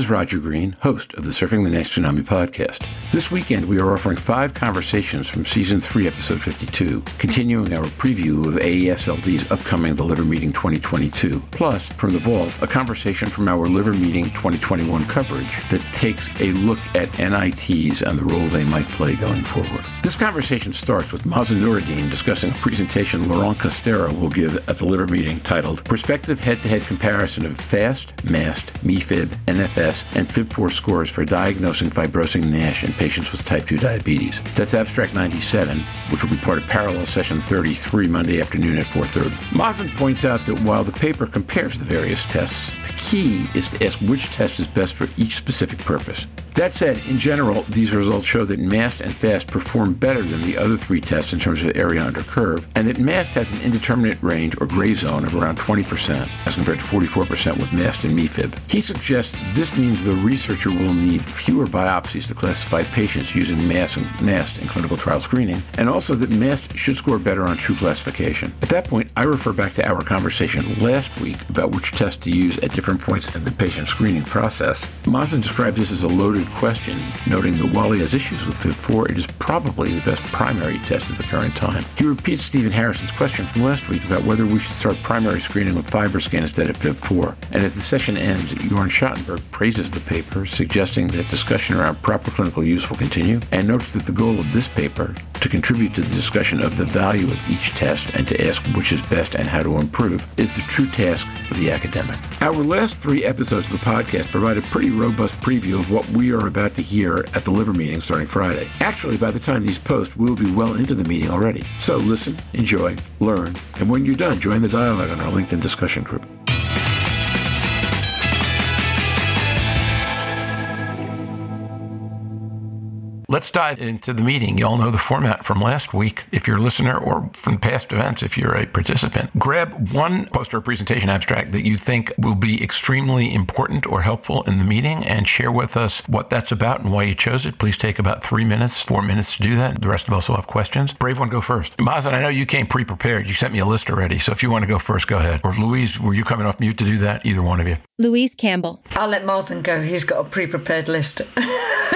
is Roger Green, host of the Surfing the NASH Tsunami podcast. This weekend, we are offering five conversations from Season 3, Episode 52, continuing our preview of AASLD's upcoming The Liver Meeting 2022. Plus, from the vault, a conversation from our Liver Meeting 2021 coverage that takes a look at NITs and the role they might play going forward. This conversation starts with Mazen Noureddin discussing a presentation Laurent Castera will give at the Liver Meeting titled Prospective Head-to-Head Comparison of FAST, MAST, MeFib, NFS, and FIB4 scores for diagnosing fibrosing NASH in patients with type 2 diabetes. That's Abstract 97, which will be part of Parallel Session 33 Monday afternoon at 4.30. Mazen points out that while the paper compares the various tests, the key is to ask which test is best for each specific purpose. That said, in general, these results show that MAST and FAST perform better than the other three tests in terms of area under curve, and that MAST has an indeterminate range or gray zone of around 20%, as compared to 44% with MAST and MeFib. He suggests this means the researcher will need fewer biopsies to classify patients using MAST and MAST in clinical trial screening, and also that MAST should score better on true classification. At that point, I refer back to our conversation last week about which test to use at different points in the patient screening process. Mazen describes this as a loaded question, noting that while he has issues with FIB4, it is probably the best primary test at the current time. He repeats Stephen Harrison's question from last week about whether we should start primary screening with FibroScan instead of FIB4. And as the session ends, Jorn Schattenberg praises the paper, suggesting that discussion around proper clinical use will continue, and notes that the goal of this paper to contribute to the discussion of the value of each test and to ask which is best and how to improve is the true task of the academic. Our last three episodes of the podcast provide a pretty robust preview of what we are about to hear at the liver meeting starting Friday. Actually, by the time these post, we'll be well into the meeting already. So listen, enjoy, learn, and when you're done, join the dialogue on our LinkedIn discussion group. Let's dive into the meeting. You all know the format from last week if you're a listener or from past events if you're a participant. Grab one poster or presentation abstract that you think will be extremely important or helpful in the meeting and share with us what that's about and why you chose it. Please take about three minutes, four minutes to do that. The rest of us will have questions. Brave one, go first. Mazen, I know you came pre prepared. You sent me a list already. So if you want to go first, go ahead. Or Louise, were you coming off mute to do that? Either one of you. Louise Campbell. I'll let Mazen go. He's got a pre prepared list.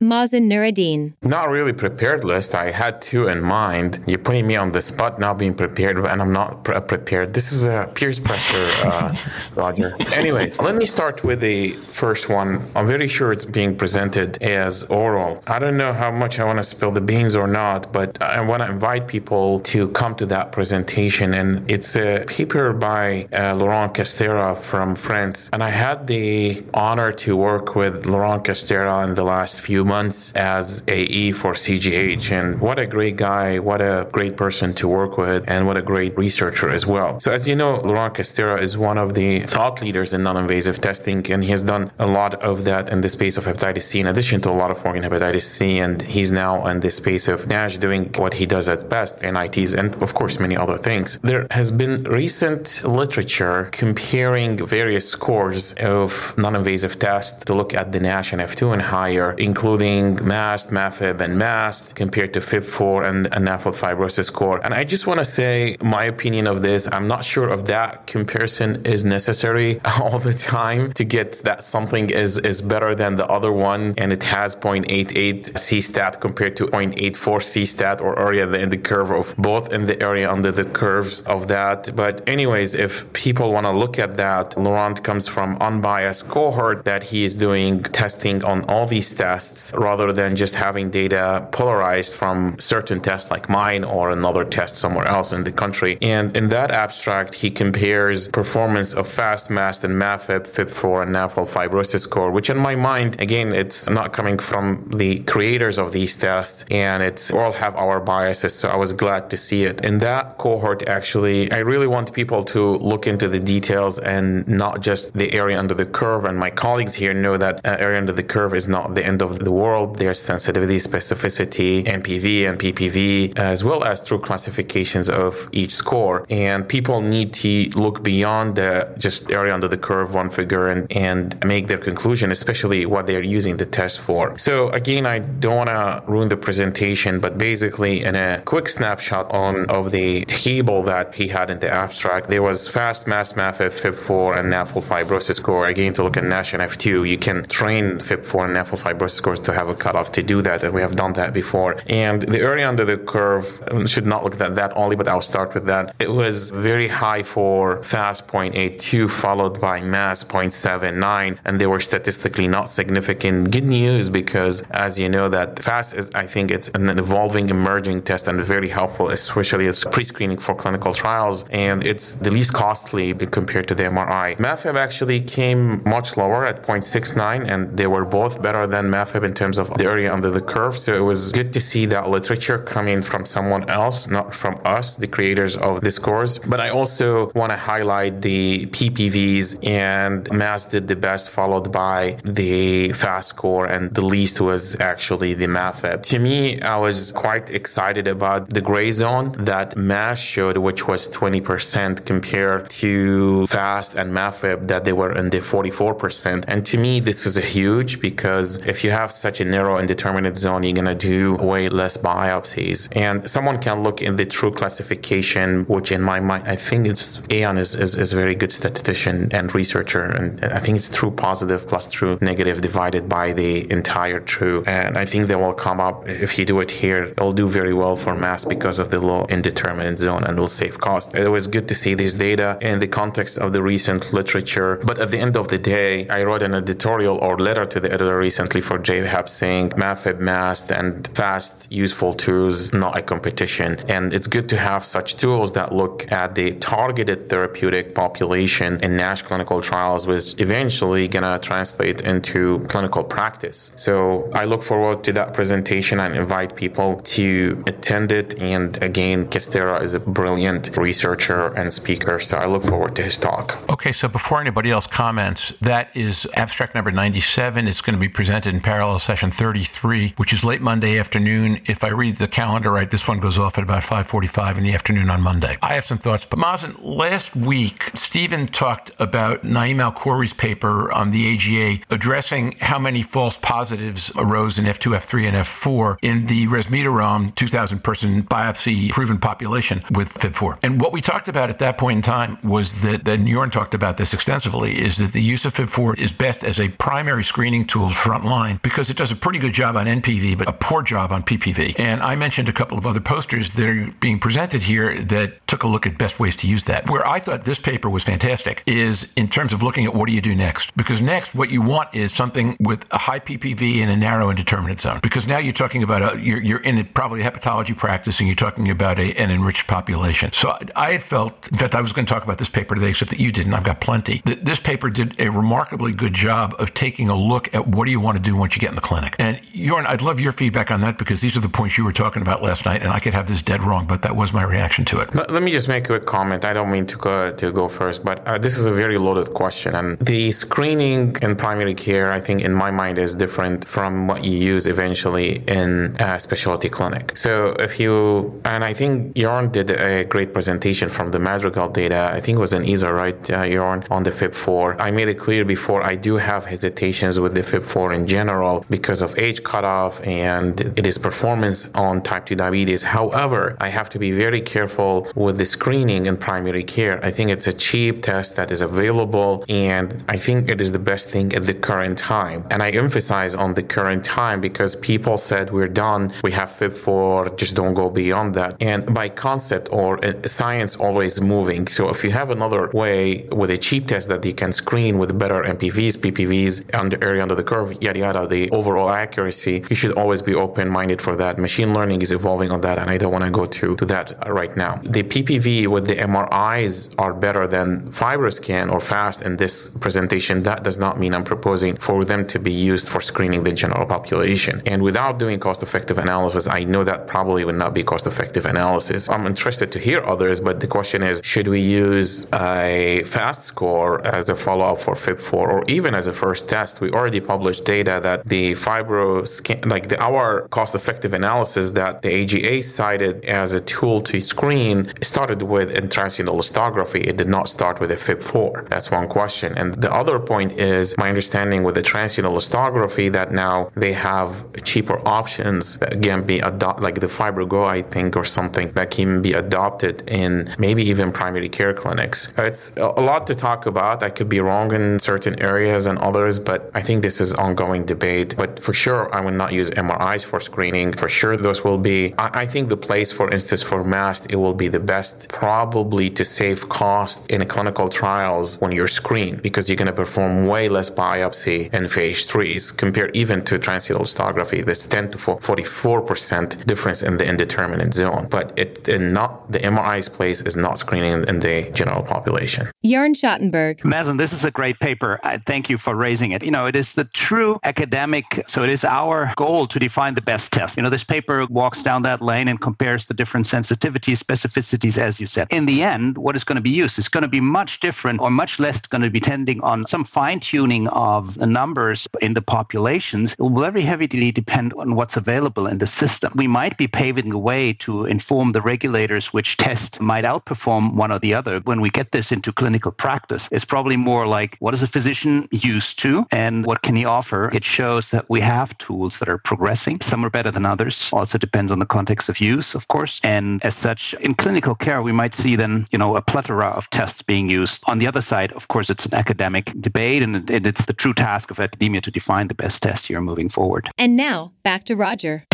Mazen Noureddin. Not really prepared list. I had two in mind. You're putting me on the spot now being prepared, and I'm not pre- prepared. This is a peer pressure, uh, Roger. Anyways, let me start with the first one. I'm very sure it's being presented as oral. I don't know how much I want to spill the beans or not, but I want to invite people to come to that presentation. And it's a paper by uh, Laurent Castera from France. And I had the honor to work with Laurent Castera in the last few months as AE for CGH. And what a great guy, what a great person to work with, and what a great researcher as well. So, as you know, Laurent Castera is one of the thought leaders in non invasive testing, and he has done a lot of that in the space of hepatitis C, in addition to a lot of work in hepatitis C. And he's now in the space of NASH doing what he does at best, NITs, and of course, many other things. There has been recent literature comparing various scores of non invasive tests to look at the NASH and F2 and higher, including MAST, MeFib, and MAST compared to FIB4 and a NAFL fibrosis score. And I just want to say my opinion of this. I'm not sure if that comparison is necessary all the time to get that something is, is better than the other one and it has 0.88 C stat compared to 0.84 C stat or area in the curve of both in the area under the curves of that. But anyways, if people want to look at that, Laurent comes from unbiased cohort that he is doing testing on all these tests rather than just having data polarized from certain tests like mine or another test somewhere else in the country. And in that abstract, he compares performance of fast mast and MeFib, FIB4, and NAFL fibrosis score, which in my mind, again, it's not coming from the creators of these tests and it's all have our biases. So I was glad to see it. In that cohort, actually, I really want people to look into the details and not just the area under the curve. And my colleagues here know that uh, area under the curve is not the end of the world. There's sensitivities specificity, NPV and PPV, as well as through classifications of each score. And people need to look beyond the just area under the curve one figure and, and make their conclusion, especially what they're using the test for. So again, I don't want to ruin the presentation, but basically in a quick snapshot on of the table that he had in the abstract, there was fast MAST MeFib, FIB4, and NAFL fibrosis score. Again, to look at NASH and F2, you can train FIB4 and NAFL fibrosis scores to have a cutoff to do that, we have done that before. And the area under the curve should not look at that only, but I'll start with that. It was very high for fast 0.82, followed by MAST 0.79, and they were statistically not significant. Good news because, as you know, that fast is, I think, it's an evolving, emerging test and very helpful, especially as pre-screening for clinical trials, and it's the least costly compared to the MRI. MeFib actually came much lower at 0.69, and they were both better than MeFib in terms of the area under the curve. So it was good to see that literature coming from someone else, not from us, the creators of this course. But I also want to highlight the PPVs, and MAST did the best, followed by the FAST score, and the least was actually the MeFib. To me, I was quite excited about the gray zone that MAST showed, which was 20% compared to FAST and MeFib that they were in the 44%. And to me, this is a huge because if you have such a narrow and indeterminate zone, you're going to do way less biopsies. And someone can look in the true classification, which in my mind, I think it's Ayan is, is, is a very good statistician and researcher. And I think it's true positive plus true negative divided by the entire true. And I think they will come up if you do it here, it'll do very well for MAST because of the low indeterminate zone and will save cost. It was good to see this data in the context of the recent literature. But at the end of the day, I wrote an editorial or letter to the editor recently for JHEP saying MeFib, MAST, and FAST useful tools, not a competition. And it's good to have such tools that look at the targeted therapeutic population in NASH clinical trials, which eventually gonna translate into clinical practice. So I look forward to that presentation and invite people to attend it. And again, Castera is a brilliant researcher and speaker, so I look forward to his talk. Okay, so before anybody else comments, that is abstract number 97. It's going to be presented in parallel session 33, which is late Monday afternoon. If I read the calendar right, this one goes off at about 5:45 in the afternoon on Monday. I have some thoughts, but Mazen, last week Stephen talked about Naim Alkhouri's paper on the AGA addressing how many false positives arose in F2, F3, and F4 in the resmetirom 2,000 person biopsy proven population with FIB4. And what we talked about at that point in time was that, that Jorn talked about this extensively, is that the use of FIB4 is best as a primary screening tool frontline because it does a pretty good job on NPV, but a poor job on PPV. And I mentioned a couple of other posters that are being presented here that took a look at best ways to use that. Where I thought this paper was fantastic is in terms of looking at what do you do next? Because next, what you want is something with a high PPV in a narrow indeterminate zone. Because now you're talking about a, you're, you're in a, probably hepatology practice and you're talking about a, an enriched population. So I, I had felt, in fact, I was going to talk about this paper today, except that you didn't. I've got plenty. This paper did a remarkably good job of taking a look at what do you want to do once you get in the clinic. And Jorn, I'd love your feedback on that because these are the points you were talking about last night, and I could have this dead wrong, but that was my reaction to it. Let, me just make a quick comment. I don't mean to go, to go first, but uh, this is a very loaded question. And the screening in primary care, I think, in my mind, is different from what you use eventually in a specialty clinic. So if you, and I think Jorn did a great presentation from the Madrigal data. I think it was in EASL, right, uh, Jorn, on the FIB4. I made it clear before I do have hesitations with the FIB4 in general because of age cutoff and it is performance on type 2 diabetes. However, I have to be very careful with the screening in primary care. I think it's a cheap test that is available and I think it is the best thing at the current time. And I emphasize on the current time because people said we're done, we have FIB4, just don't go beyond that. And by concept or uh, science always moving. So if you have another way with a cheap test that you can screen with better NPVs, PPVs, under area under the curve, yada yada, the overall accuracy, you should always be open minded for that. Machine learning is evolving on that, and I don't want to go to, to that right now. The PPV with the MRIs are better than FibroScan or FAST in this presentation. That does not mean I'm proposing for them to be used for screening the general population. And without doing cost effective analysis, I know that probably would not be cost effective analysis. I'm interested to hear others, but the question is should we use a FAST score as a follow up for FIB4 or even as a first test? We already published data that the fibro scan, like the our cost effective analysis that the AGA cited as a tool to screen started with intracerebral elastography. It did not start with a FIB4. That's one question. And the other point is my understanding with the transient elastography that now they have cheaper options that can be adopted, like the FibroGo, I think, or something that can be adopted in maybe even primary care clinics. It's a lot to talk about. I could be wrong in certain areas and others, but I think this is ongoing debate. But for sure, I would not use MRIs for screening. For sure, those will be, I, I think the place, for instance, for MAST, it will be the best probably to save cost in clinical trials when you're screened because you're going to perform way less biopsy in phase threes compared even to transient elastography. That's 10 to 44% difference in the indeterminate zone. But it not the MRI's place is not screening in the general population. Jörn Schattenberg. Mazen, this is a great paper. I thank you for raising it. You know, it is the true academic, so it is our goal to define the best test. You know, this paper walks down that lane and compares the different sensitivities, specificities, as you said. In the end, what is going to be used is going to be much different or much less going to be tending on some fine tuning of the numbers in the populations. It will very heavily depend on what's available in the system. We might be paving the way to inform the regulators which test might outperform one or the other. When we get this into clinical practice, it's probably more like what is a physician used to and what can he offer? It shows that we have tools that are progressing. Some are better than others. Also depends on the context of use, of course. And as such, in clinical care, we might see then, you know, a plethora of tests being used. On the other side, of course, it's an academic debate and it's the true task of academia to define the best test here moving forward. And now back to Roger.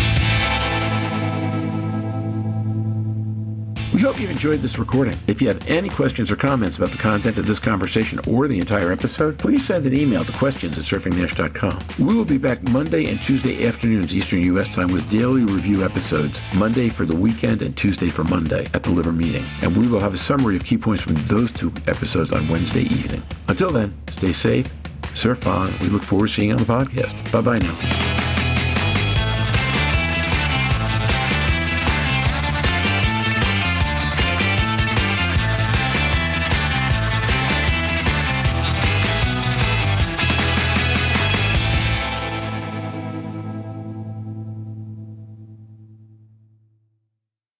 Hope you've enjoyed this recording. If you have any questions or comments about the content of this conversation or the entire episode, please send an email to questions at surfingnash.com. We will be back Monday and Tuesday afternoons Eastern U.S. time with daily review episodes, Monday for the weekend and Tuesday for Monday at the liver meeting. And we will have a summary of key points from those two episodes on Wednesday evening. Until then, stay safe, surf on. We look forward to seeing you on the podcast. Bye bye now.